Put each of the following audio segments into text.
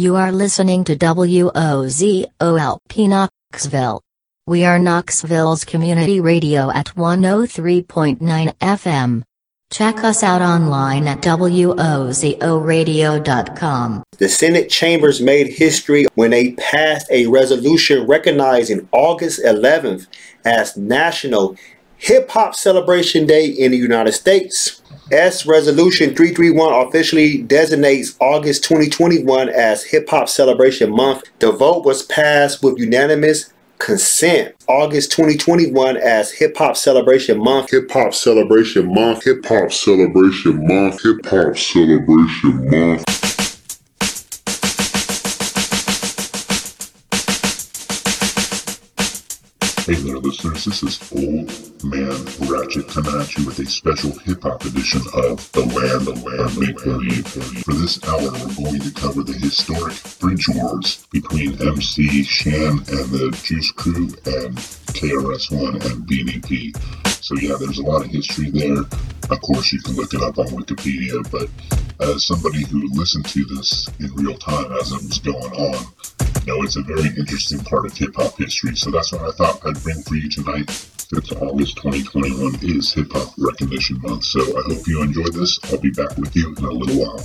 You are listening to WOZOLP Knoxville. We are Knoxville's community radio at 103.9 FM. Check us out online at WOZORadio.com. The Senate chambers made history when they passed a resolution recognizing August 11th as National Hip Hop Celebration Day in the United States. S Resolution 331 officially designates August 2021 as Hip Hop Celebration Month. The vote was passed with unanimous consent August 2021 as Hip Hop Celebration Month. Hip Hop Celebration Month. Hip Hop Celebration Month. Hip Hop Celebration Month. Hey there, listeners. This is Old Man Ratchet coming at you with a special hip hop edition of The Land of Land Make Believe. For this hour, we're going to cover the historic bridge wars between MC Shan and the Juice Crew and KRS-One and Beanie. So yeah, there's a lot of history there. Of course, you can look it up on Wikipedia, but as somebody who listened to this in real time as it was going on, you know, it's a very interesting part of hip hop history. So that's what I thought I'd bring for you tonight. It's August 2021 is Hip Hop Recognition Month. So I hope you enjoy this. I'll be back with you in a little while.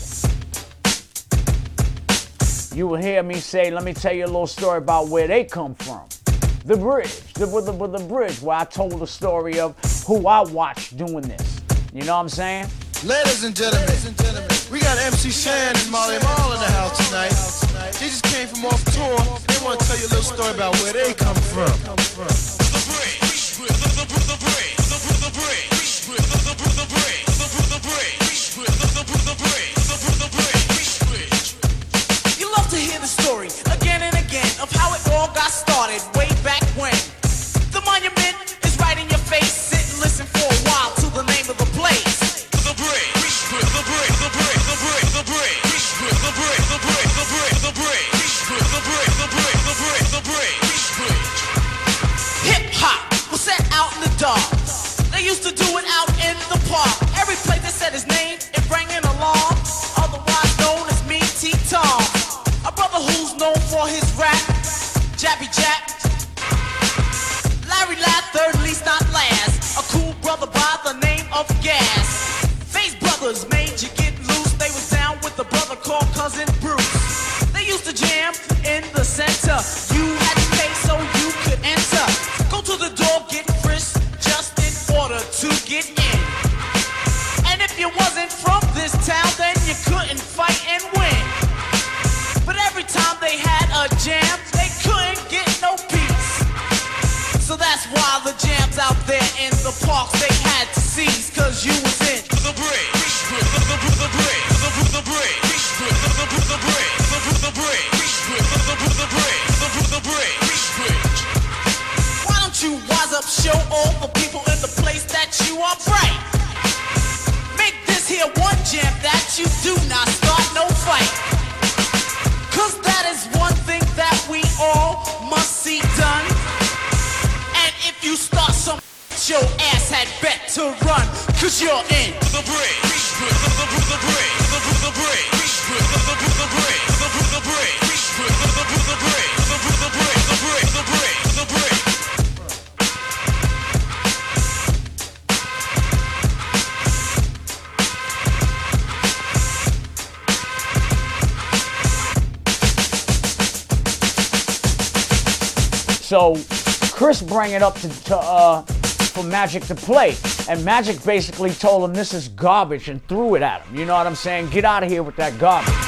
You will hear me say, let me tell you a little story about where they come from. The bridge, the, the, the, the bridge, where I told the story of who I watched doing this. You know what I'm saying? Ladies and gentlemen, Ladies and gentlemen we got MC Shan and Marley Marl in the house tonight. They just came from off tour. They want to tell you a little story about where they come from. So Chris bring it up to, to uh, for Magic to play, and Magic basically told him this is garbage and threw it at him. You know what I'm saying? Get out of here with that garbage.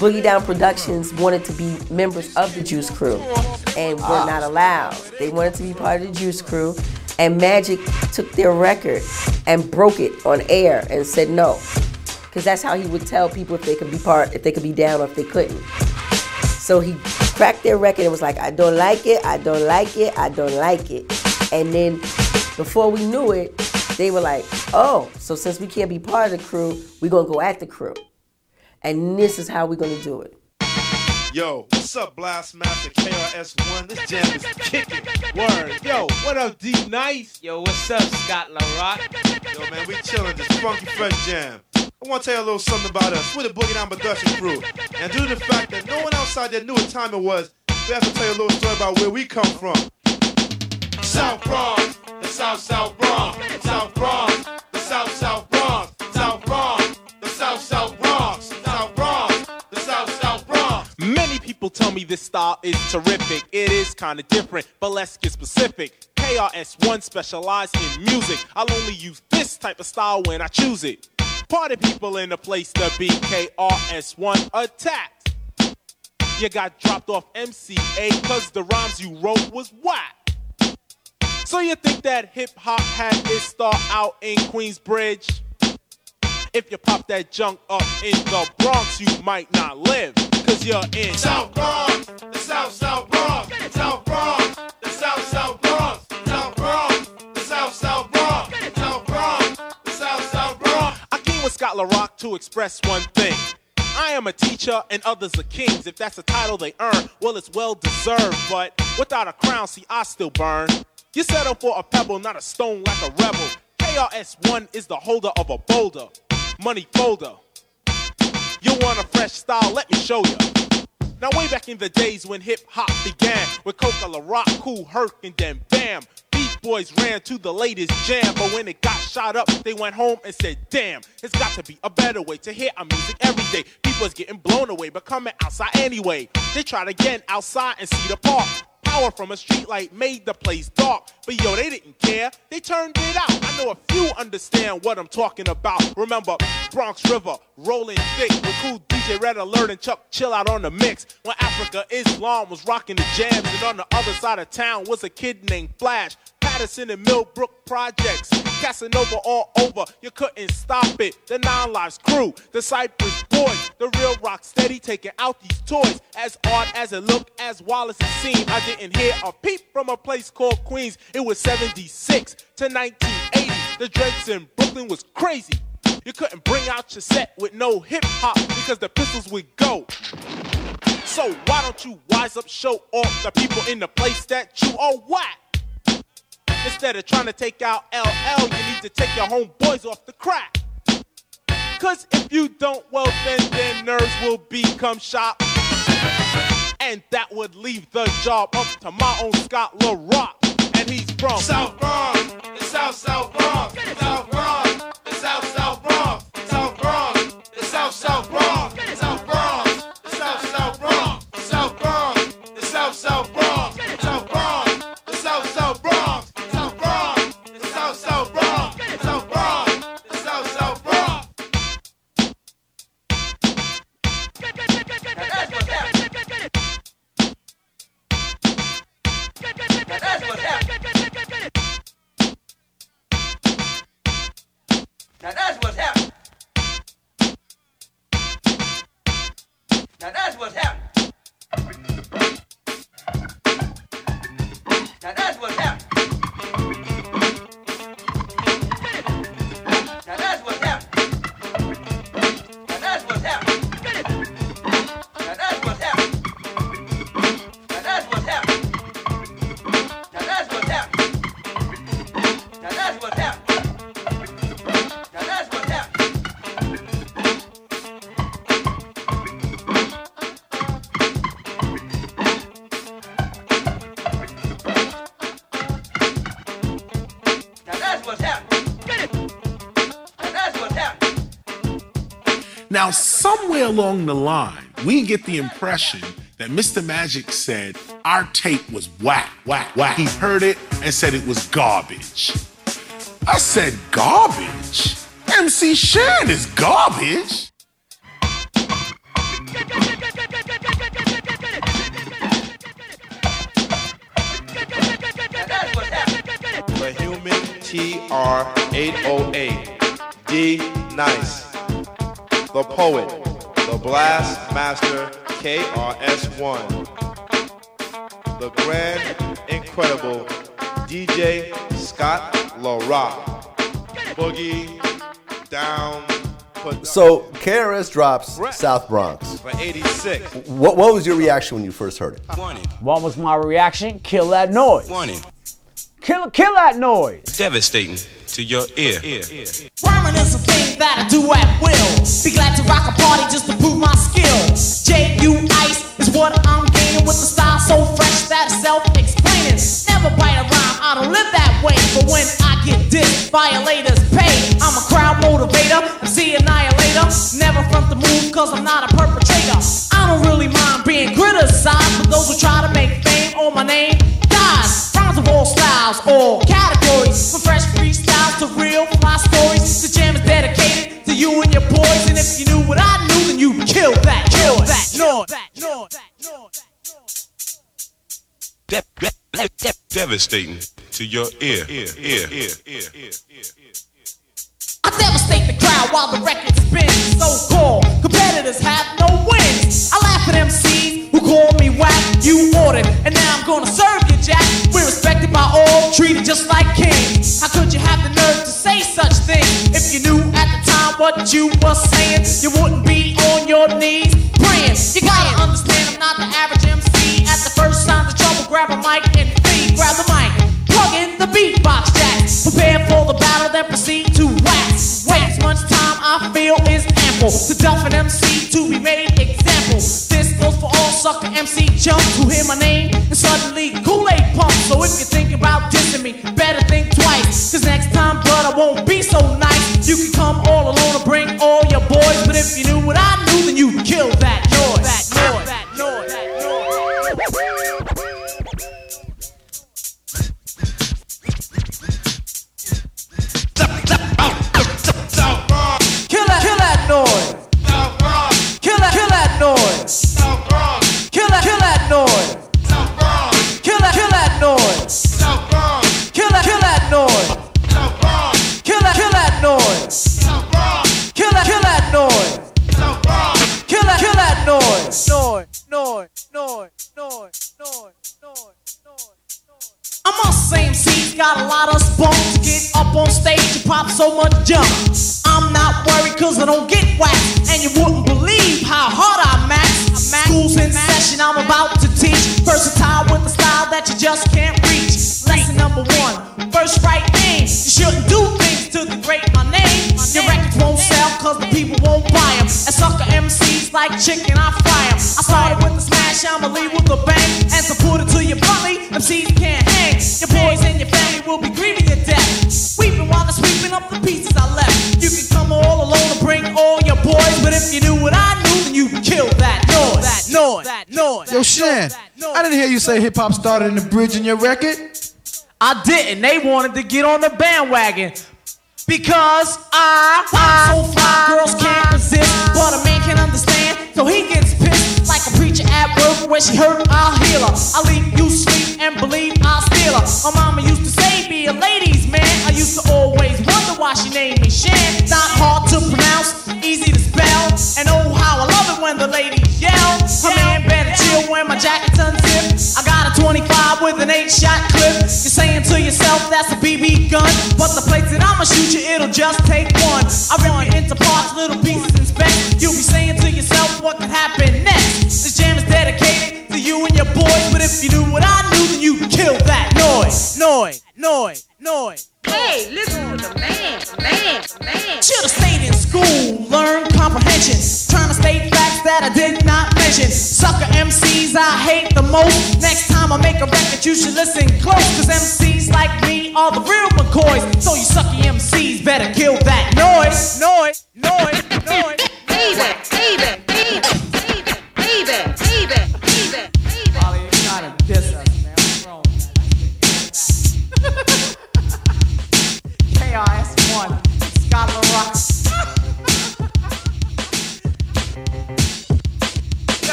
Boogie Down Productions wanted to be members of the Juice Crew and were ah. not allowed. They wanted to be part of the Juice Crew, and Magic took their record and broke it on air and said no. Because that's how he would tell people if they could be part, if they could be down or if they couldn't. So he cracked their record and was like, I don't like it, I don't like it, I don't like it. And then before we knew it, they were like, oh, so since we can't be part of the crew, we're gonna go at the crew. And this is how we're gonna do it. Yo, what's up, Blast Master KRS1? This jam is kicking. Word. Yo, what up, D Nice? Yo, what's up, Scott LaRock? Yo, man, we chilling this funky fresh jam. I want to tell you a little something about us. We're the Boogie Down Production crew. And due to the fact that no one outside there knew what time it was, we have to tell you a little story about where we come from. South Bronx, the South South Bronx, South Bronx, people tell me this style is terrific. It is kinda different, but let's get specific. KRS1 specialize in music. I'll only use this type of style when I choose it. Party people in the place to be. KRS1 attacked. You got dropped off MCA cause the rhymes you wrote was whack. So you think that hip hop had its start out in Queensbridge? If you pop that junk up in the Bronx, you might not live, cause you're in South Bronx, the South South Bronx, South Bronx, the South South Bronx, South Bronx, the South South Bronx, South Bronx, the South South Bronx. I came with Scott LaRock to express one thing. I am a teacher and others are kings. If that's a title they earn, well, it's well deserved. But without a crown, see, I still burn. You settle for a pebble, not a stone like a rebel. KRS1 is the holder of a boulder, money folder. Want a fresh style? Let me show you. Now, way back in the days when hip hop began, with Coke La Rock, Kool Herc, and then bam, Beat Boys ran to the latest jam. But when it got shot up, they went home and said, Damn, it's got to be a better way to hear our music every day. People's getting blown away, but coming outside anyway. They tried again outside and see the park. Power from a streetlight made the place dark. But yo, they didn't care. They turned it out. I know a few understand what I'm talking about. Remember Bronx River, rolling thick with cool DJ Red Alert and Chuck Chillout on the mix. When Afrika Islam was rocking the jams, and on the other side of town was a kid named Flash. Patterson and Millbrook projects, Casanova all over. You couldn't stop it. The Nine Lives crew, the Cypress Boys, the real rock steady taking out these toys. As odd as it looked, as Wallace it seemed, I didn't hear a peep from a place called Queens. It was 76 to 1980. The dreads in Brooklyn was crazy. You couldn't bring out your set with no hip hop because the pistols would go. So why don't you wise up, show off the people in the place that you are whack? Instead of trying to take out LL, you need to take your homeboys off the crack. Cause if you don't, well then their nerves will become shot. And that would leave the job up to my own Scott LaRock. And he's from South Bronx, South South Bronx, the line, we get the impression that Mr. Magic said our tape was whack, whack, whack. He heard it and said it was garbage. I said, garbage? MC Shan is garbage. The human TR808. D Nice. The poet. The blast master KRS1. The grand, incredible DJ Scott LaRock. Boogie down. Put So KRS drops South Bronx. for 86. What, what was your reaction when you first heard it? What was my reaction? Kill that noise. Kill, kill that noise. Devastating to your ear. Rhyming is a thing that I do at will. Be glad to rock violators pay. I'm a crowd motivator, MC annihilator. Never front the move cause I'm not a perpetrator. I don't really mind being criticized, but those who try to make fame on my name dies. Rhymes of all styles, all categories. From fresh freestyles to real fly stories. The jam is dedicated to you and your boys. And if you knew what I knew, then you'd kill that, kill that, noise. De- de- de- de- devastating to your ear. I devastate the crowd while the record spins. So-called competitors have no wins. I laugh at MCs who call me whack. You ordered, and now I'm gonna serve you, Jack. We're respected by all, treated just like kings. How could you have the nerve to say such things? If you knew at the time what you were saying, you wouldn't be on your knees praying. You gotta understand, I'm not the average MC. At the first sign of trouble, grab a mic and feed. Grab the mic, in the beatbox jack. Prepare for the battle, then proceed to wax. As much time I feel is ample to duff an MC to be made example. This goes for all sucker MC chumps who hear my name and suddenly Kool-Aid pump. So if you think about dissing me, better think twice. Cause next time, blood, I won't be so nice. You can come all alone and bring all your boys, but if you knew what I knew, then you'd kill. That kill that. Kill that, kill that noise. Kill that, kill that noise. Kill that, noise. Kill that, kill that noise. Kill that, kill that noise. Kill that, kill that noise. I'm on same got a lot of spunk get up on stage and pop so much jump. I'm not worried cause I don't get whacked, and you wouldn't believe how hard. School's in session, I'm about to teach. Versatile with a style that you just can't reach. Lesson number one, first right aim. You shouldn't do things to degrade my name. Your records won't sell cause the people won't buy them. And sucker MCs like chicken, I fry them. I started with the smash, I'ma leave with a bang. And to put it to you bluntly, MCs can't hang. Your boys and your family will be grieving your death. Weeping while they're sweeping up the pieces I left. You can come all alone and bring all your boys, but if you knew what I knew, Yo, Shan, I didn't hear you say hip hop started in the bridge in your record. I didn't. They wanted to get on the bandwagon. Because I, I, so fly, girls can't resist. But a man can understand, so he gets pissed. Like a preacher at work where she hurt, I'll heal her. I'll leave you sleep and believe I'll steal her. My mama used to say, be a ladies' man. I used to always wonder why she named me Shan. Not hard to pronounce, easy to spell. And oh, how I love it when the ladies yell. A man better chill when my jacket's unzipped. I got a 25 with an 8 shot clip. You're saying to yourself, that's a BB gun. But the place that I'ma shoot you, it'll just take one. I you into parts, little pieces, and specs. You'll be saying to yourself, what could happen next? This jam is dedicated to you and your boys. But if you knew what I knew, then you'd kill that noise. Noise, noise, noise. Hey, listen to the man, man, man. Should've stayed in school, learned comprehension. Trying to state facts that I did not mention. Sucker MCs I hate the most. Next time I make a record, you should listen close. Cause MCs like me are the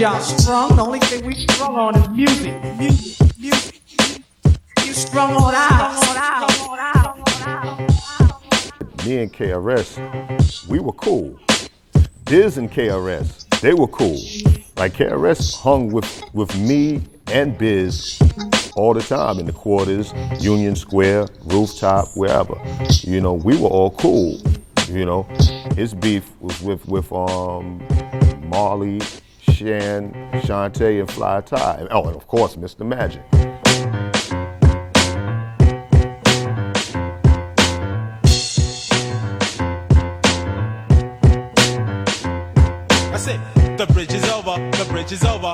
y'all? Strong? The only thing we strong on is music. Music, music. You on out. Me and KRS, we were cool. Biz and KRS, they were cool. Like KRS hung with, with me and Biz all the time in the quarters, Union Square, rooftop, wherever. You know, we were all cool. You know, his beef was with with um Marley, Shan, Shanté, and Fly Ty. Oh, and of course, Mr. Magic. I said, the bridge is over, the bridge is over.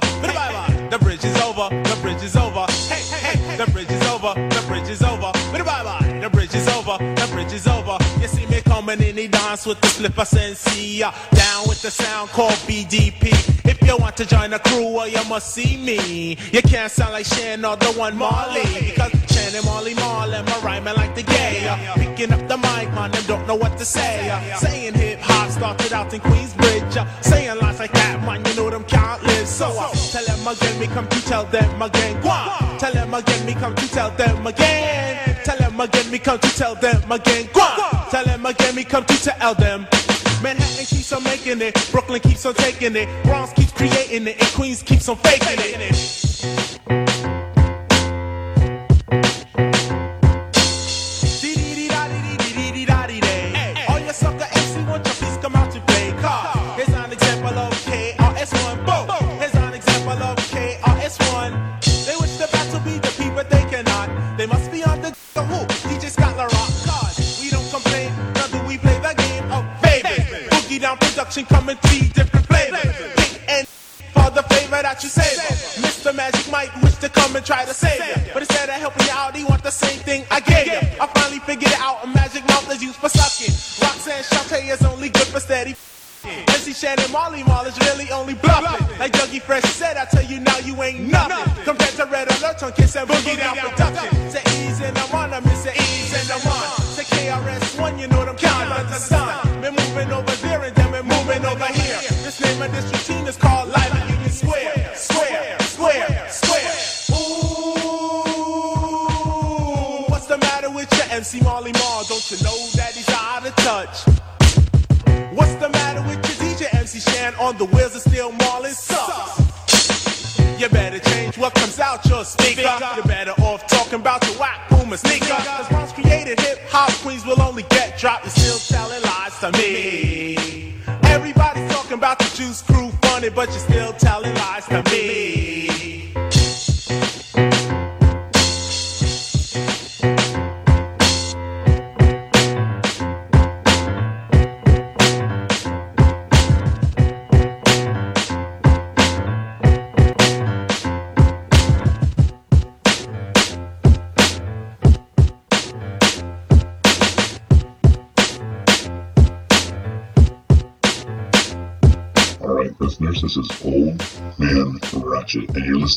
With the flipper sensei. uh, Down with the sound called BDP. If you want to join the crew, well, you must see me. You can't sound like Shan or the one Marley. Because Shan and Marley Marley, my rhyming like the gay. Picking up the mic, man, them don't know what to say. Saying hip hop started out in Queensbridge. Saying lines like that, man, you know them live. So uh, tell them again, me come to tell them again. Tell them again, me come to tell them again. Tell them again, me come to tell them again. On. Tell them again, me come to tell them. Manhattan keeps on making it, Brooklyn keeps on taking it, Bronx keeps creating it, and Queens keeps on faking it.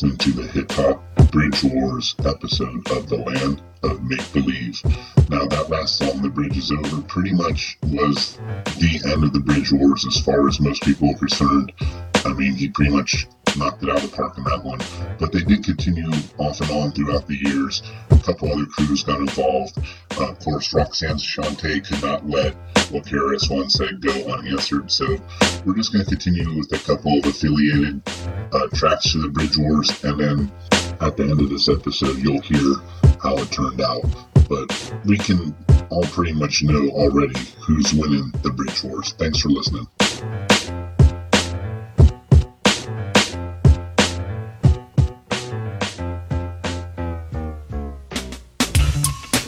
Listening to the Hip Hop Bridge Wars episode of The Land of Make Believe. Now, that last song, The Bridge is Over, pretty much was the end of the Bridge Wars as far as most people are concerned. I mean, he pretty much knocked it out of the park in that one. But they did continue off and on throughout the years. A couple other crews got involved. Uh, of course, Roxanne's Shanté could not let what KRS-One said go unanswered. So we're just going to continue with a couple of affiliated uh, tracks to the Bridge Wars. And then at the end of this episode, you'll hear how it turned out. But we can all pretty much know already who's winning the Bridge Wars. Thanks for listening.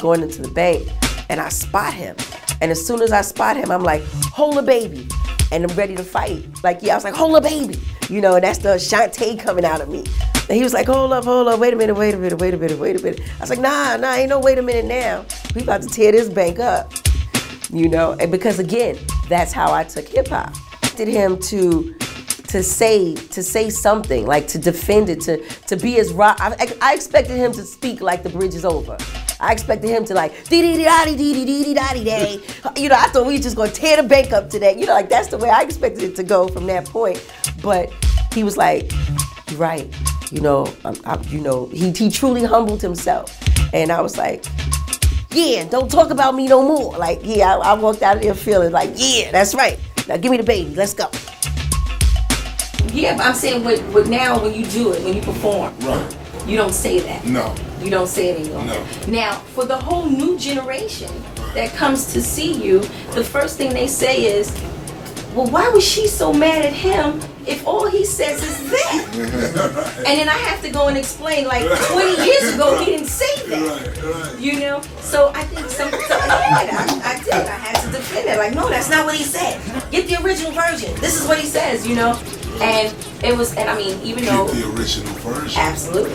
Going into the bank and I spot him. And as soon as I spot him, I'm like, hold a baby. And I'm ready to fight. Like, yeah, I was like, hold a baby. You know, and that's the Shanté coming out of me. And he was like, hold up, hold up, wait a minute, wait a minute, wait a minute, wait a minute. I was like, nah, nah, ain't no wait a minute now. We about to tear this bank up. You know, and because again, that's how I took hip hop. Did him to to say to say something like to defend it to to be as raw I, I expected him to speak like the bridge is over I expected him to like dee dee dee dee dee dee dee dee day. You know, I thought we was just gonna tear the bank up today. You know, like that's the way I expected it to go from that point. But he was like, "You're right." You know, I'm, I'm, you know, he he truly humbled himself, and I was like, "Yeah, don't talk about me no more." Like, yeah, I, I walked out of there feeling like, "Yeah, that's right." Now give me the baby. Let's go. Yeah, but I'm saying what, what now when you do it, when you perform, Right. you don't say that. No. You don't say it anymore. No. Now, for the whole new generation that comes to see you, the first thing they say is, well, why was she so mad at him if all he says is that? and then I have to go and explain, like, 20 years ago, he didn't say that. You know? So I think some, so, yeah, I, I did. I had to defend it. Like, no, that's not what he said. Get the original version. This is what he says, you know? And it was, and I mean, even though. the original version. Absolutely.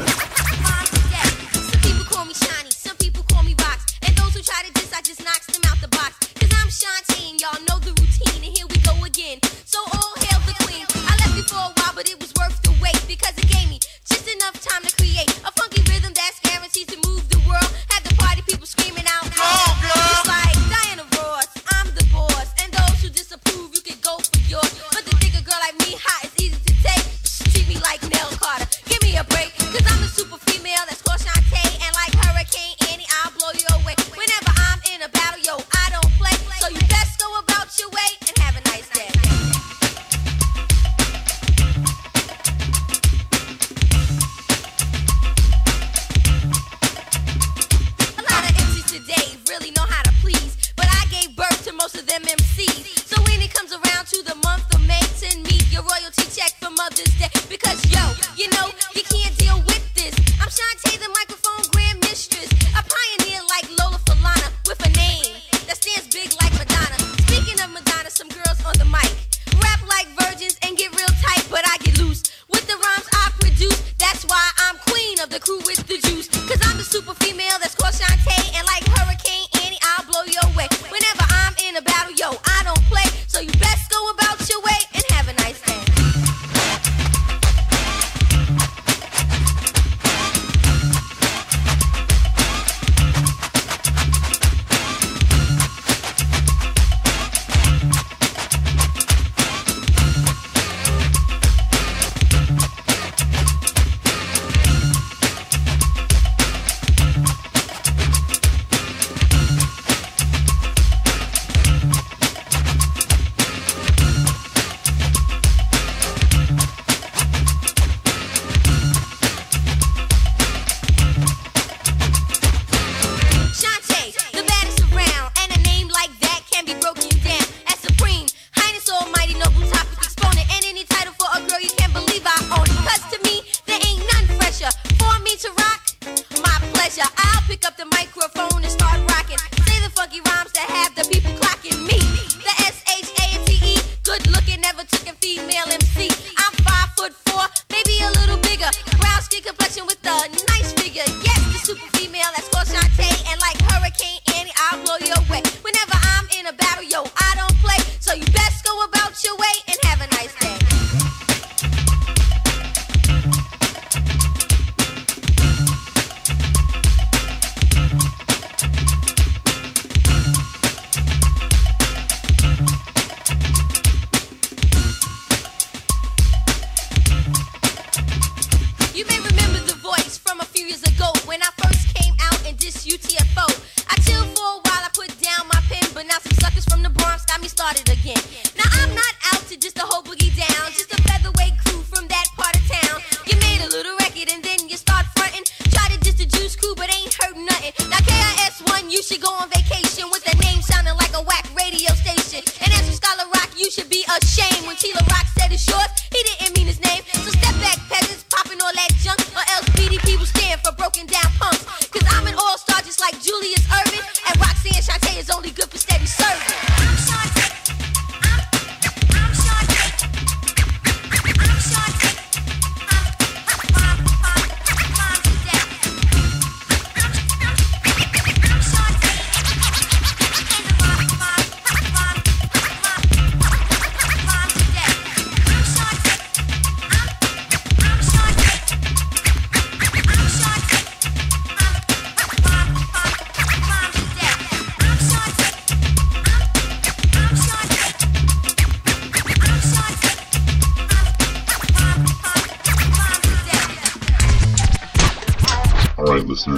You may remember the voice from a few years ago when I first came out and this UTFO. I chilled for a while, I put down my pen, but now some suckers from the Bronx got me started again.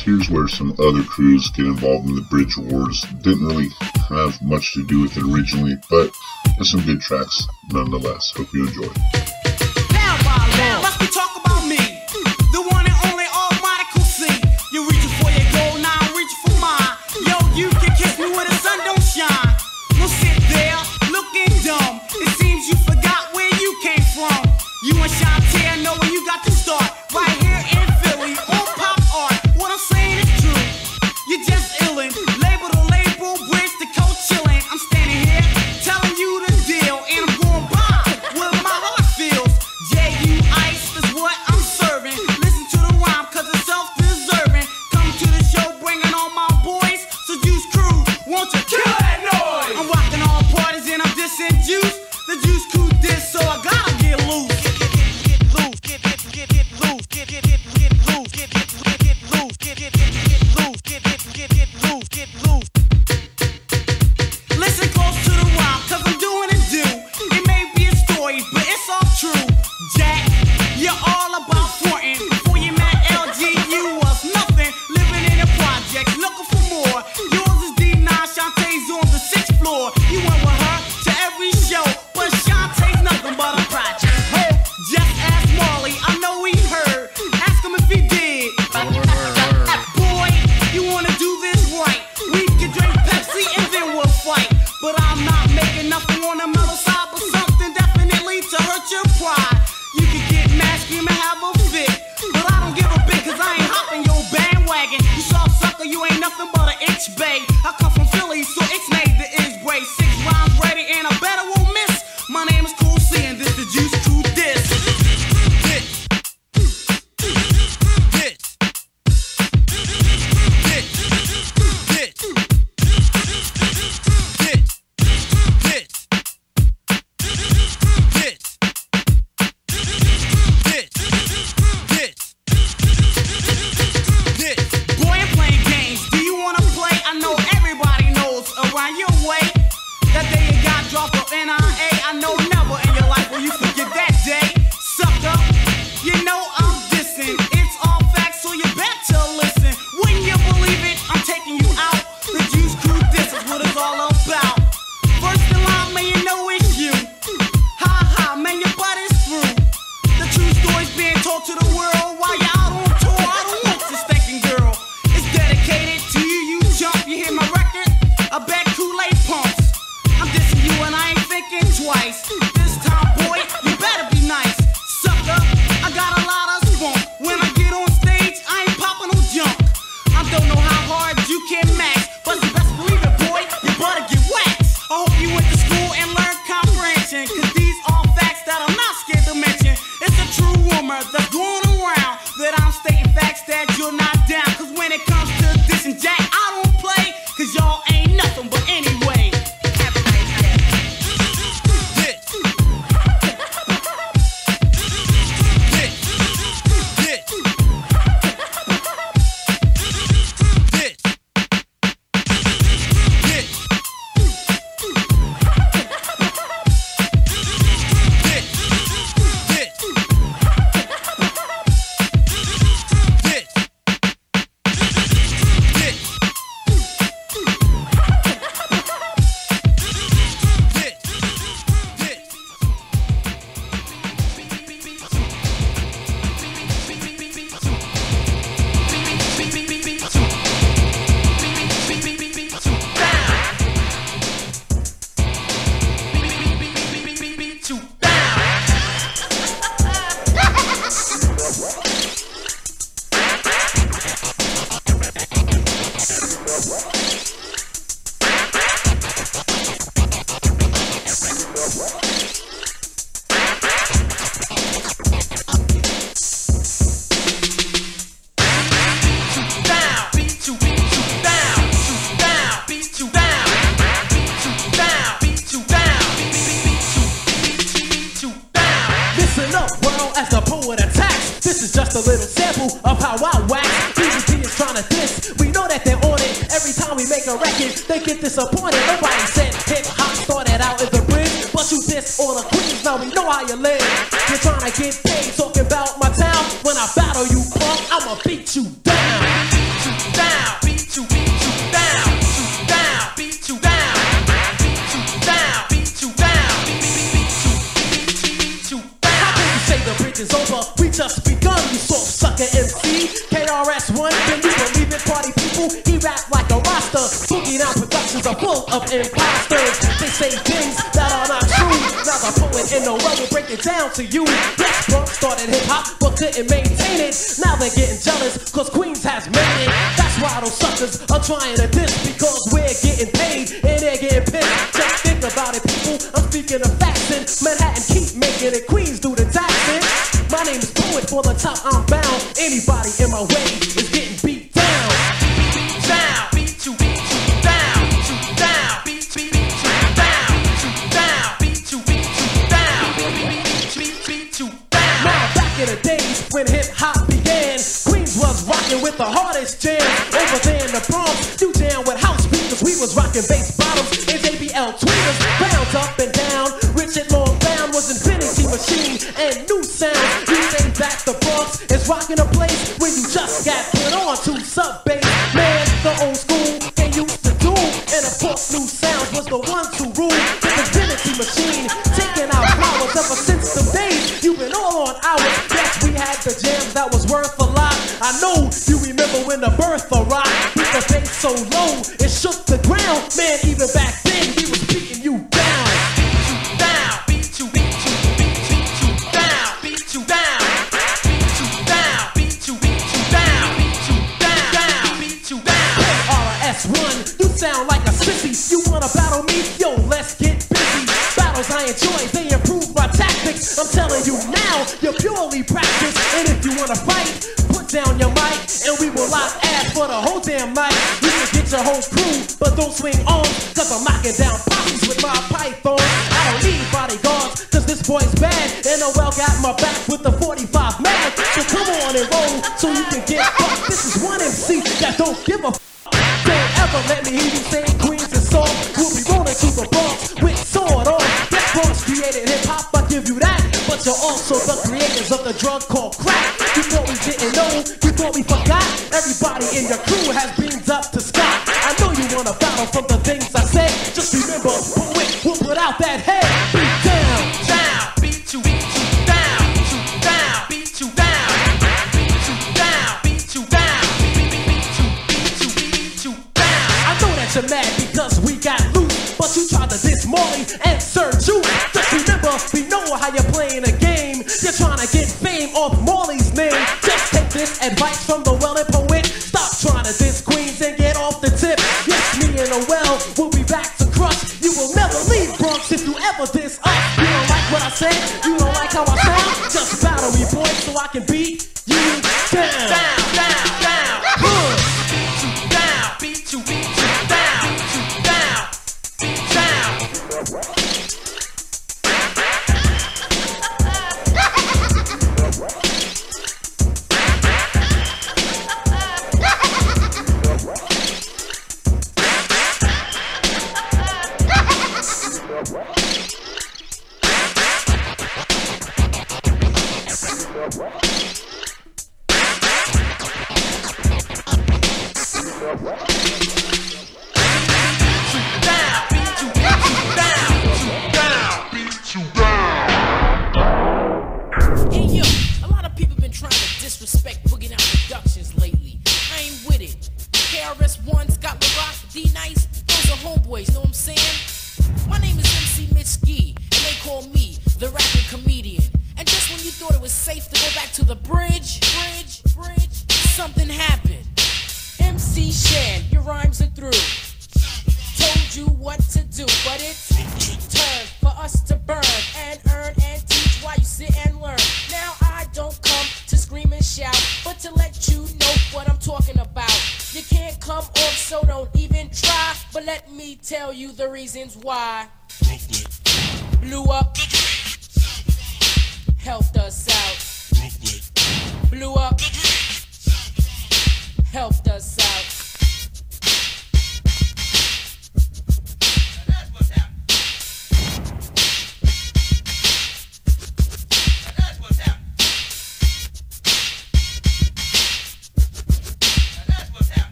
here's where some other crews get involved in the bridge wars. Didn't really have much to do with it originally, but there's some good tracks nonetheless. Hope you enjoy. and new sounds. You think that the Bronx is rocking a place where you just got put on to sub bass. are back with Say.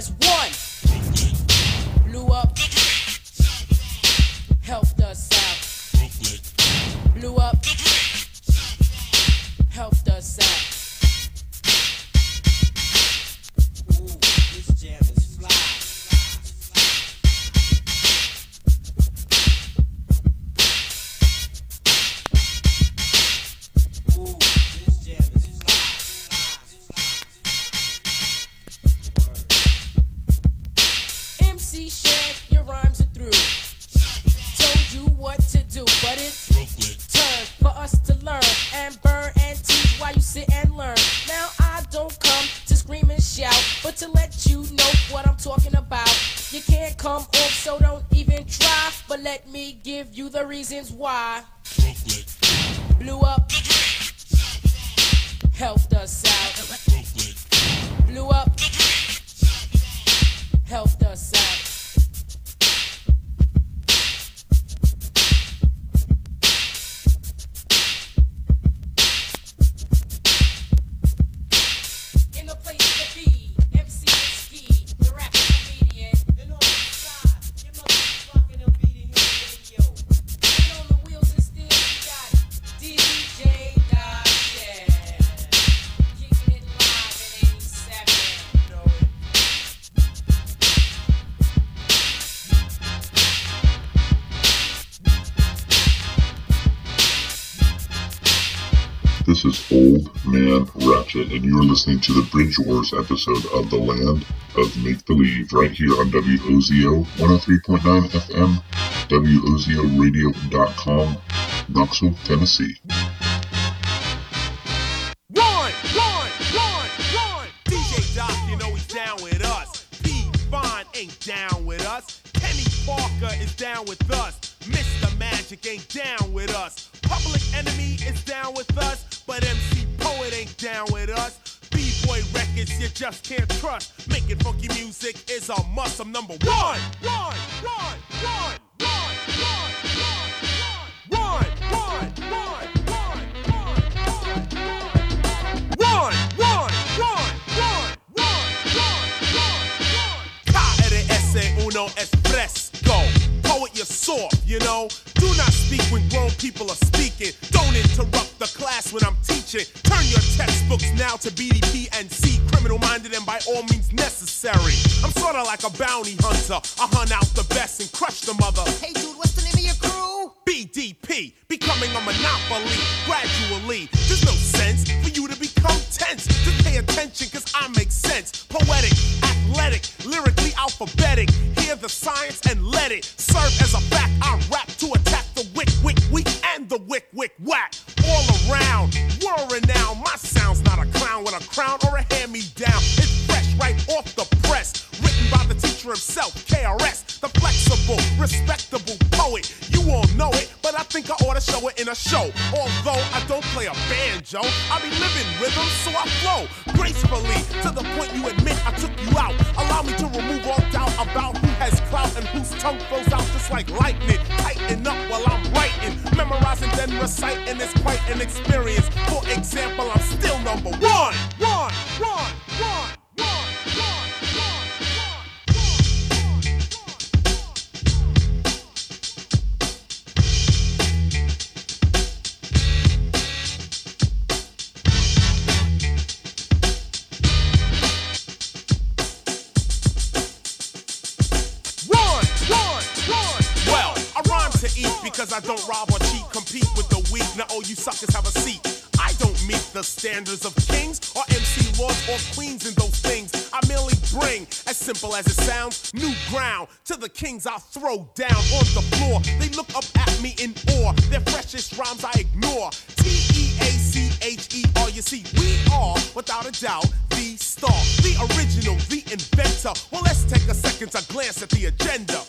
press And you're listening to the Bridge Wars episode of The Land of Make Believe right here on WOZO 103.9 FM, WOZORadio.com, Knoxville, Tennessee. One, one, one, one. DJ Doc, you know he's down with us. P. Vaughn ain't down with us. Kenny Parker is down with us. Mr. Magic ain't down with us. Public Enemy is down with us. But MC Poet ain't down with us. B-Boy Records you just can't trust. Making funky music is a must. I'm number one. One, one, one, one, one, one, one, one, one, one, one, one, one, Cállate espresso. Poet, you're soft, you know. Do not speak when grown people are speaking. Don't interrupt the class when I'm teaching. Turn your textbooks now to BDP and C. Criminal minded and by all means necessary. I'm sorta like a bounty hunter. I hunt out the best and crush the mother. Hey, dude, what's the name of your crew? BDP, becoming a monopoly gradually. There's no sense for you to become tense. Just pay attention, cause I make sense. Poetic, athletic, lyrically alphabetic. Hear the science and let it serve as a fact. I rap to attack the wick, wick, weak, and the wick, wick, whack. All around, world renowned. My sound's not a clown with a crown or a hand me down. It's fresh right off himself, KRS, the flexible, respectable poet. You all know it, but I think I ought to show it in a show. Although I don't play a banjo, I be living rhythm, so I flow gracefully to the point you admit I took you out. Allow me to remove all doubt about who has clout and whose tongue flows out just like lightning. Tighten up while I'm writing, memorizing then reciting is quite an experience. For example, I'm still number one, one, one, one. I simple as it sounds, new ground to the kings I throw down on the floor. They look up at me in awe. Their freshest rhymes I ignore. T E A C H E R. You see, we are, without a doubt, the star, the original, the inventor. Well, let's take a second to glance at the agenda.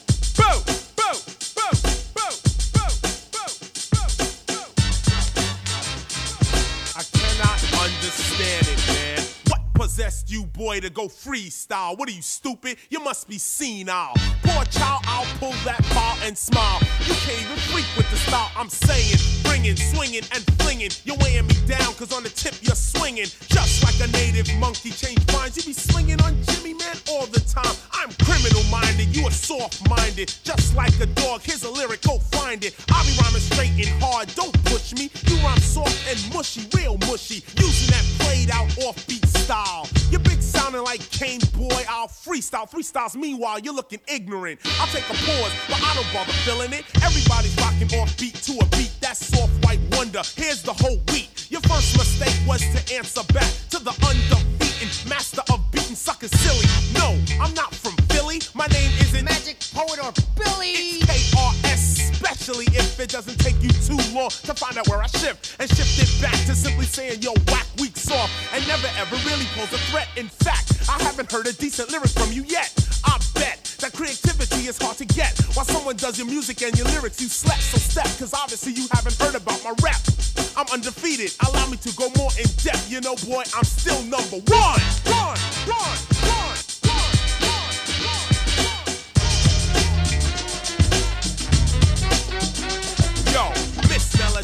Possessed you, boy, to go freestyle? What are you, stupid? You must be senile. Poor child, I'll pull that ball and smile. You can't even freak with the style I'm saying. Bringing, swinging, and flinging. You're weighing me down, cause on the tip you're swinging. Just like a native monkey, change minds. You be swinging on Jimmy, man, all the time. I'm criminal minded, you are soft minded. Just like a dog, here's a lyric, go find it. I'll be rhyming straight and hard, don't push me. You rhyme soft and mushy, real mushy. Using that played out offbeat You're big sounding like Kane Boy, I'll freestyle. Freestyles, meanwhile, you're looking ignorant. I'll take a pause, but I don't bother filling it. Everybody's rocking off beat to a beat, that's soft white wonder. Here's the whole beat. Your first mistake was to answer back to the undefeated master of beating suckers silly. No, I'm not from Philly. My name isn't Magic Poet or Billy. It's KRS, especially if it doesn't take you too long to find out where I shift and shift it back to simply saying yo whack, weak, soft, and never ever really pose a threat. In fact, I haven't heard a decent lyric from you yet. I bet that creativity is hard to get. While someone does your music and your lyrics, you slap. So step, cause obviously you haven't heard about my rap. I'm undefeated. Allow me to go more in depth. You know, boy, I'm still number one. One, one, one.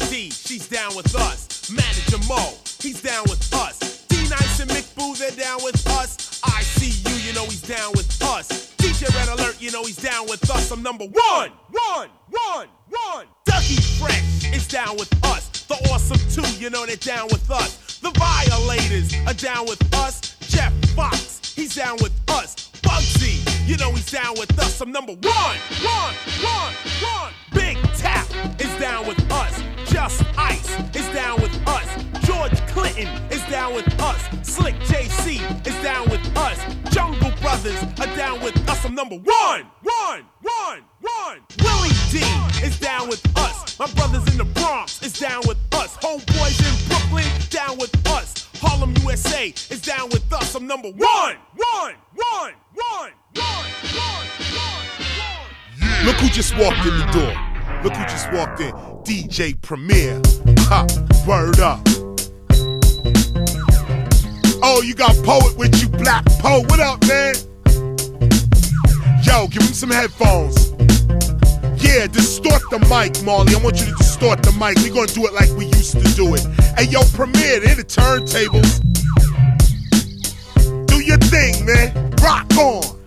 Melody, she's down with us. Manager Mo, he's down with us. D Nice and Mick Boo, they're down with us. I see you, you know he's down with us. DJ Red Alert, you know he's down with us. I'm number one, one, one, one. Ducky Fresh is down with us. The Awesome Two, you know they're down with us. The Violators are down with us. Jeff Fox, he's down with us. Bugsy, you know he's down with us. I'm number one, one, one, one. Big Tap is down with us. Just Ice is down with us. George Clinton is down with us. Slick JC is down with us. Jungle Brothers are down with us. I'm number one, one, one, one. Willie D is down with us. My brothers in the Bronx is down with us. Homeboys in Brooklyn down with us. Harlem, USA is down with us. I'm number one, one, one, one. Look who just walked in the door. Look who just walked in. DJ Premier. Ha, word up. Oh, you got Poet with you, Black Poe. What up, man? Yo, give him some headphones. Yeah, distort the mic, Marley. I want you to distort the mic. we gonna do it like we used to do it. Hey, yo, Premier, they're the turntables. Do your thing, man. Rock on.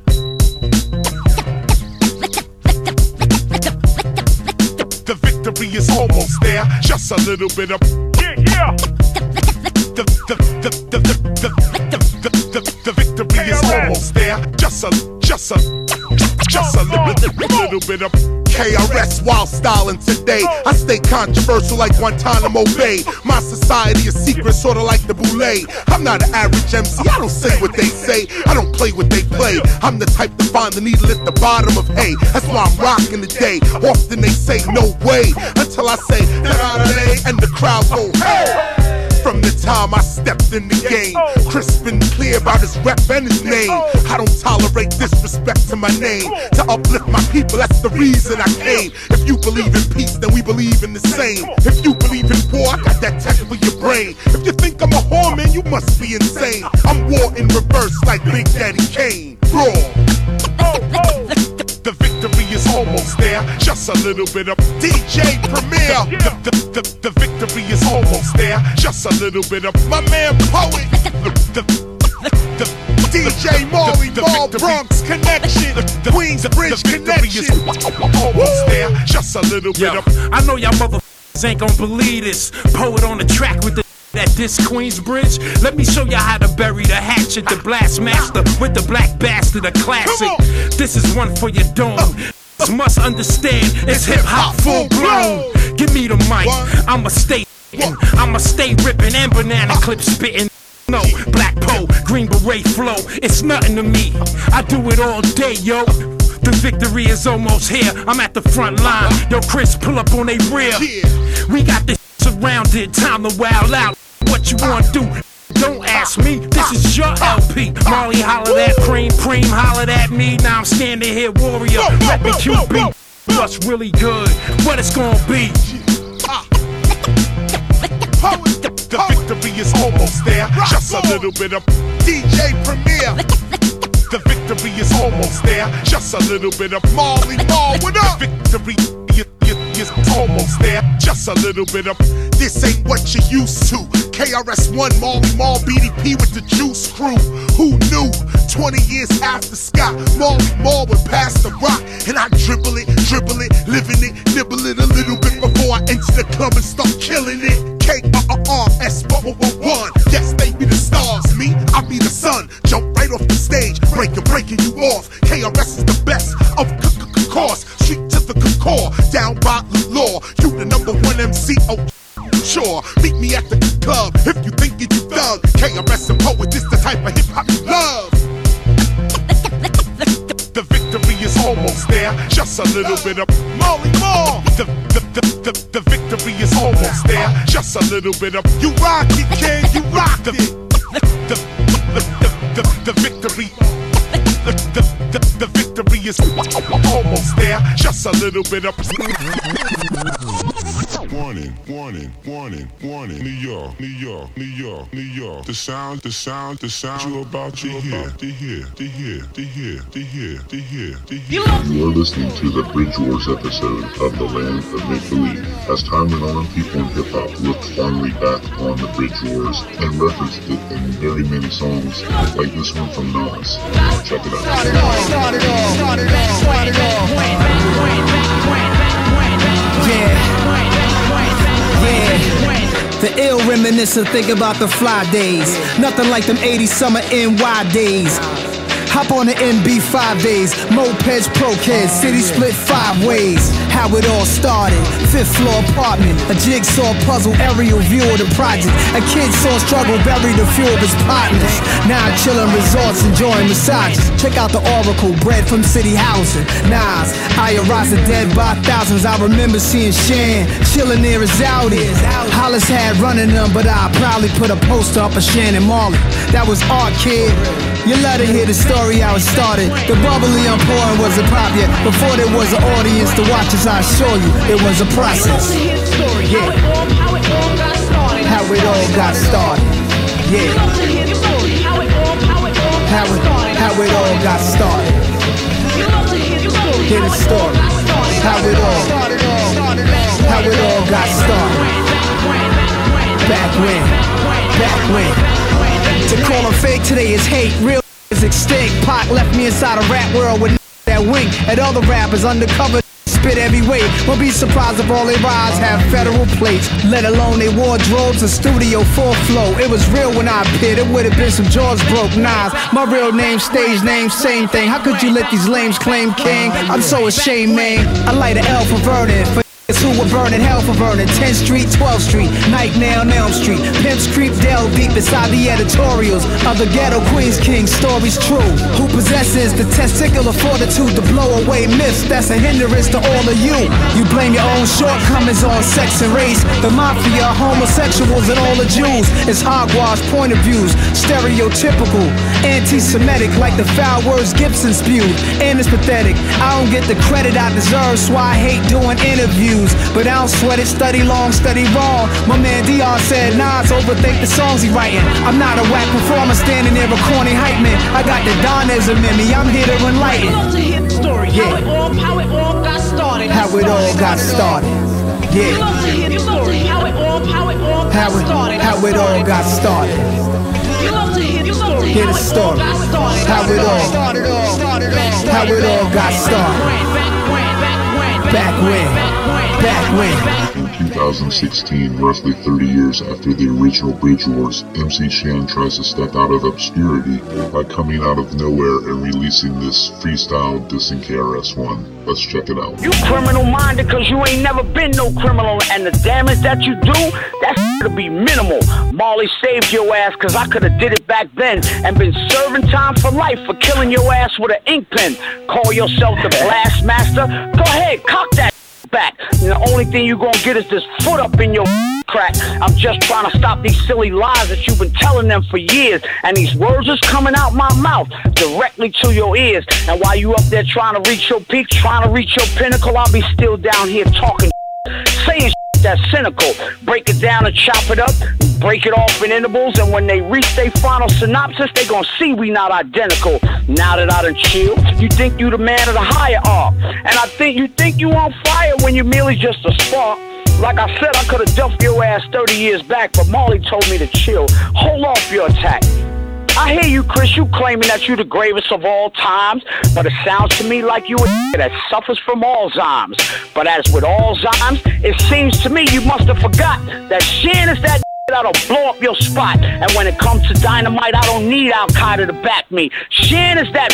A little bit of yeah, yeah. The the the the the the the, the, the, the victory is almost there. Just a just a just a little, little bit of KRS while styling today. I stay controversial like Guantanamo Bay. My society is secret, sorta like the boule. I'm not an average MC, I don't say what they say. I don't play what they play. I'm the type to find the needle at the bottom of hay. That's why I'm rocking today. Often they say no way until I say da and the crowd go hey. From the time I stepped in the game, crisp and clear about his rep and his name. I don't tolerate disrespect to my name. To uplift my people, that's the reason I came. If you believe in peace, then we believe in the same. If you believe in war, I got that tech for your brain. If you think I'm a whore, man, you must be insane. I'm war in reverse like Big Daddy Kane. Raw. The victory is almost there. Just a little bit of DJ Premier. The, the, the, the victory is almost there. Just a little bit of my man Poet. The, the, the, DJ Marley Marl Bronx Connection. The, Queens Bridge Connection. Almost there. Just a little bit of. I know y'all motherfuckers ain't gonna believe this. Poet on the track with the at this Queensbridge. Let me show you how to bury the hatchet, the blast master with the black bastard, a classic. This is one for your dome. Must understand it's hip hop full blown. Give me the mic, I'ma stay. I'ma stay ripping and banana clip spitting. No, black pole, green beret flow, it's nothing to me. I do it all day, yo. The victory is almost here. I'm at the front line. Yo, Chris, pull up on they rear. We got this surrounded. Time to wild out. What you wanna do? Don't ask me, this is your LP. Marley hollered at Preem, Preem hollered at me. Now I'm standing here, warrior, reppin' QB. What's really good? What it's gonna be? The victory is almost there. Just a little bit of DJ Premier. The victory is almost there. Just a little bit of Marley Marl. What up? The victory is, is, almost there. Just a little bit of this ain't what you used to. KRS1, Marley Marl, BDP with the Juice Crew. Who knew? 20 years after Scott, Marley Marl would pass the rock. And I dribble it, dribble it, living it, nibble it a little bit before I enter the club and start killing it. K uh S one. Yes, they be the stars. Me, I be the sun. Jump right off the stage, breaking, breaking you off. KRS is the best of course. Street down by the law. You the number one MC. Oh. Sure, meet me at the club if you think you thug. KRS and poet, this the type of hip hop you love. The victory is almost there. Just a little bit of Marley Marl. The, the, the, the, the victory is almost there. Just a little bit of you rock it, kid, you rock it. The, the, the, the, the, the victory. The, the, the, the victory is almost there. Just a little bit of. Warning, warning, warning, warning. New York, New York, New York, New York. The sound, the sound, the sound you're about to hear, to hear, to hear, to hear, to hear, to hear, to hear. You are listening to the Bridge Wars episode of The Land of Make Believe. As time went on, people in hip hop looked fondly back on the Bridge Wars and referenced it in very many songs, like this one from Nas. Check it out. Yeah. Yeah. The ill reminiscent, think about the fly days. Nothing like them 80 summer NY days. Hop on the NB5 days, mopeds, pro kids, city split five ways. How it all started, fifth floor apartment, a jigsaw puzzle, aerial view of the project. A kid saw struggle, buried a few of his partners. Now I'm chilling resorts, enjoying massages. Check out the Oracle, bread from city housing. Nas, Ayahuasca dead by thousands. I remember seeing Shan chilling near his Audi. Hollis had running them, but I proudly put a poster up of Shan and Marley. That was art, kid. You let her hear the story how it started. The bubbly I'm pouring wasn't pop yet. Before there was an audience to watch as I assure you, it was a process. Yeah. How it all got started. Yeah. How it, how it all got started. Hear the story. How it all, how it all got started. Back when, back when. To call him fake today is hate. Real is extinct. Pac left me inside a rap world with that wink. At other rappers undercover. Spit every way. Won't be surprised if all they rides have federal plates. Let alone their wardrobes, a studio full flow. It was real when I appeared. It would have been some jaws broke knives. My real name, stage name, same thing. How could you let these lames claim king? I'm so ashamed, man. I light an L for Vernon. For who were burning hell for burning 10th Street, 12th Street, Night Nail, Elm Street, Pimps Creep, delve deep inside the editorials of the ghetto Queens King stories true. Who possesses the testicular fortitude to blow away myths that's a hindrance to all of you. You blame your own shortcomings on sex and race, the mafia, homosexuals, and all the Jews. It's hogwash point of views, stereotypical, anti-Semitic like the foul words Gibson spewed, and it's pathetic. I don't get the credit I deserve, so I hate doing interviews. But I don't sweat it, study long, study wrong. My man Dion said, Nas overthink the songs he writing. I'm not a whack performer standing there a corny hype man. I got the Donism in me, I'm here to enlighten. Love to hear the story, how it all, how it all got started. How it all got started. You love to Yeah. hear the story, how it all, how it all got started. how it all got started. You love to hear the story, how it all got started. How it all, how it all got started. Back when, back when. In 2016, roughly 30 years after the original Bridge Wars, MC Shan tries to step out of obscurity by coming out of nowhere and releasing this freestyle dissing KRS-One. Let's check it out. You criminal minded cause you ain't never been no criminal and the damage that you do, that's gonna be minimal. Marley saved your ass cause I could've did it back then and been serving time for life for killing your ass with an ink pen. Call yourself the blast master? Go ahead, cock that back. And the only thing you gonna get is this foot up in your crack. I'm just trying to stop these silly lies that you've been telling them for years. And these words is coming out my mouth directly to your ears. And while you up there trying to reach your peak, trying to reach your pinnacle, I'll be still down here talking saying that's cynical. Break it down and chop it up, break it off in intervals, and when they reach their final synopsis, they gonna see we not identical. Now that I done chill, you think you the man of the higher art, and I think you think you on fire when you merely just a spark. Like I said, I could have dumped your ass 30 years back, but Marley told me to chill. Hold off your attack. I hear you, Chris, you claiming that you the greatest of all times, but it sounds to me like you a that suffers from Alzheimer's. But as with Alzheimer's, it seems to me you must have forgot that Shan is that that'll blow up your spot. And when it comes to dynamite, I don't need Al Qaeda to back me. Shan is that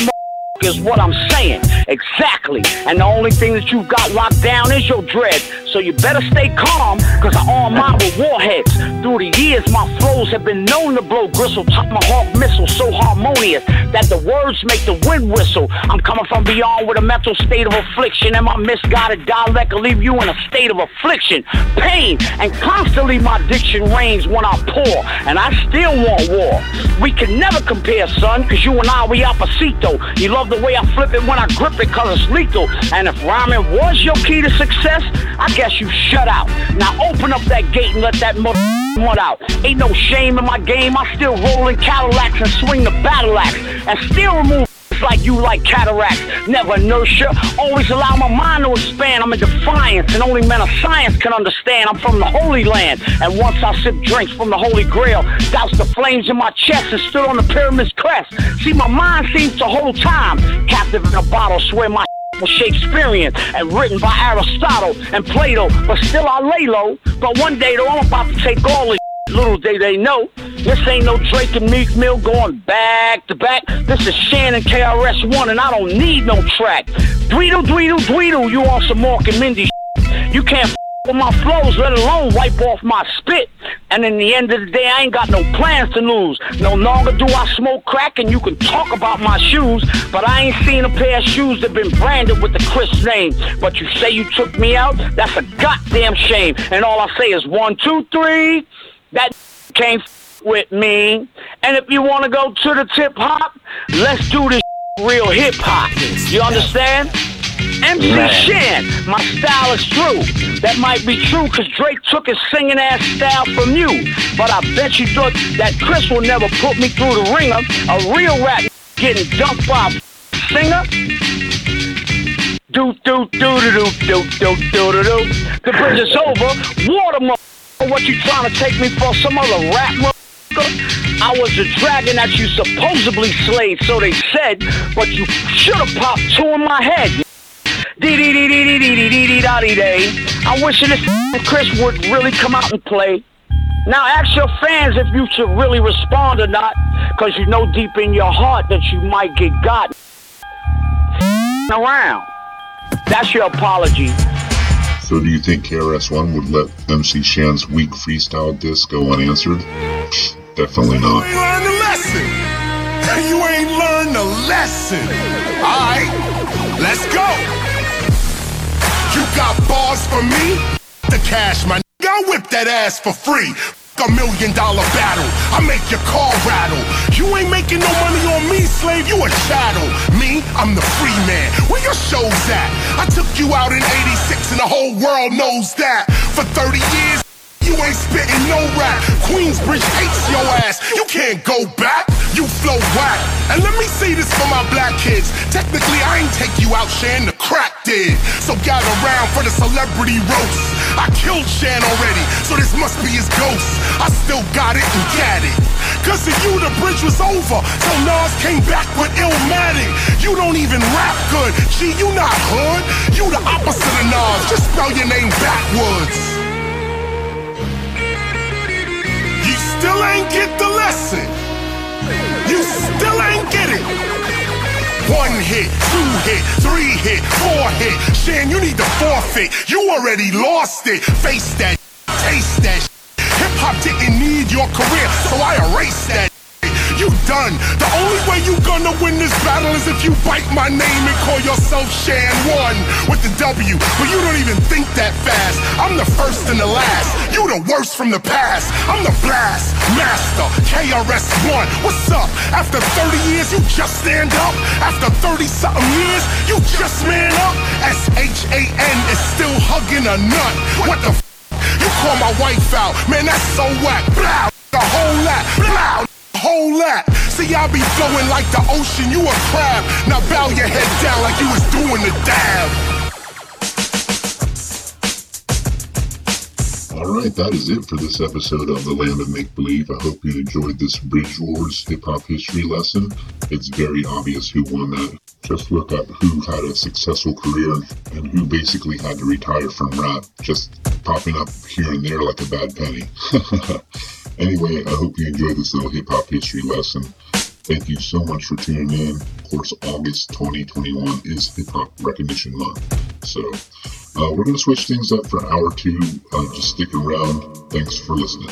is what I'm saying. Exactly. And the only thing that you've got locked down is your dread. So you better stay calm, cause I arm mine with warheads. Through the years, my flows have been known to blow gristle, My tomahawk missiles so harmonious that the words make the wind whistle. I'm coming from beyond with a mental state of affliction, and my misguided dialect will leave you in a state of affliction, pain, and constantly my diction reigns when I pour, and I still want war. We can never compare, son, cause you and I, we opposito. You love the way I flip it when I grip it, cause it's lethal. And if rhyming was your key to success, I guess you shut out. Now open up that gate and let that mother one out. Ain't no shame in my game. I still roll in Cadillacs and swing the battle axe and still remove like you like cataracts. Never inertia. Always allow my mind to expand. I'm in defiance, and only men of science can understand. I'm from the Holy Land, and once I sip drinks from the Holy Grail, doused the flames in my chest and stood on the pyramid's crest. See, my mind seems to hold time, captive in a bottle. Swear my was Shakespearean and written by Aristotle and Plato, but still I lay low. But one day though, I'm about to take all this. Little day they know, this ain't no Drake and Meek Mill going back to back. This is Shan and KRS-One, and I don't need no track. Dweedle, dweedle, dweedle, you on some Mork and Mindy shit. You can't with my flows, let alone wipe off my spit. And in the end of the day, I ain't got no plans to lose. No longer do I smoke crack, and you can talk about my shoes, but I ain't seen a pair of shoes that been branded with the Chris name. But you say you took me out? That's a goddamn shame. And all I say is one, two, three. That can't with me. And if you want to go to the tip hop, let's do this real hip hop. You understand? MC Man. Shan, my style is true. That might be true because Drake took his singing ass style from you. But I bet you thought that Chris will never put me through the ringer. A real rap getting dumped by a singer. Do do do do do do do do do. The bridge is over. Water what you trying to take me for? Some other rap? motherfucker? I was a dragon that you supposedly slayed, so they said, but you should have popped two in my head. Dee dee dee dee dee dee dee dee da dee day. I wish this Chris would really come out and play. Now ask your fans if you should really respond or not, cause you know deep in your heart that you might get got around. That's your apology. So do you think KRS-One would let MC Shan's weak freestyle diss go unanswered? Definitely not. You ain't learned the lesson. You ain't learned the lesson. All right, let's go. You got bars for me? The cash, my nigga. I whip that ass for free. A million dollar battle. I make your car rattle. You ain't making no money on me, slave. You a chattel. Me, I'm the free man. Where your shows at? I took you out in 86 and the whole world knows that. For 30 years. You ain't spitting no rap. Queensbridge hates your ass. You can't go back. You flow whack. And let me say this for my black kids. Technically, I ain't take you out, Shan. The crack did. So gather round for the celebrity roast. I killed Shan already, so this must be his ghost. I still got it and got it. Cause of you, the bridge was over. So Nas came back with Illmatic. You don't even rap good. Gee, you not hood. You the opposite of Nas. Just spell your name backwards. still ain't get the lesson. You still ain't get it. One hit, two hit, three hit, four hit. Shan, you need to forfeit. You already lost it. Face that, taste that. Hip hop didn't need your career, so I erased that. You done. The only way you gonna win this battle is if you bite my name and call yourself Shan One with the W. But you don't even think that fast. I'm the first and the last. You the worst from the past. I'm the blast master. KRS One. What's up? After 30 years, you just stand up. After 30 something years, you just man up. S H A N is still hugging a nut. What the? F- you call my wife out, man. That's so whack. Blow. The whole lot. Blow whole lot. See, I be flowing like the ocean, you a crab. Now bow your head down like you was doing the dab. Alright, that is it for this episode of The Land of Make Believe. I hope you enjoyed this Bridge Wars hip hop history lesson. It's very obvious who won that. Just look up who had a successful career and who basically had to retire from rap, just popping up here and there like a bad penny. Anyway, I hope you enjoyed this little hip hop history lesson. Thank you so much for tuning in. Of course, August 2021 is Hip Hop Recognition Month. So, uh, we're going to switch things up for hour two. Uh, just stick around. Thanks for listening.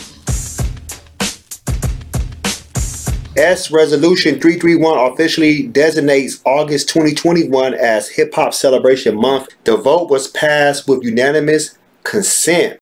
S Resolution 331 officially designates August 2021 as Hip Hop Celebration Month. The vote was passed with unanimous consent.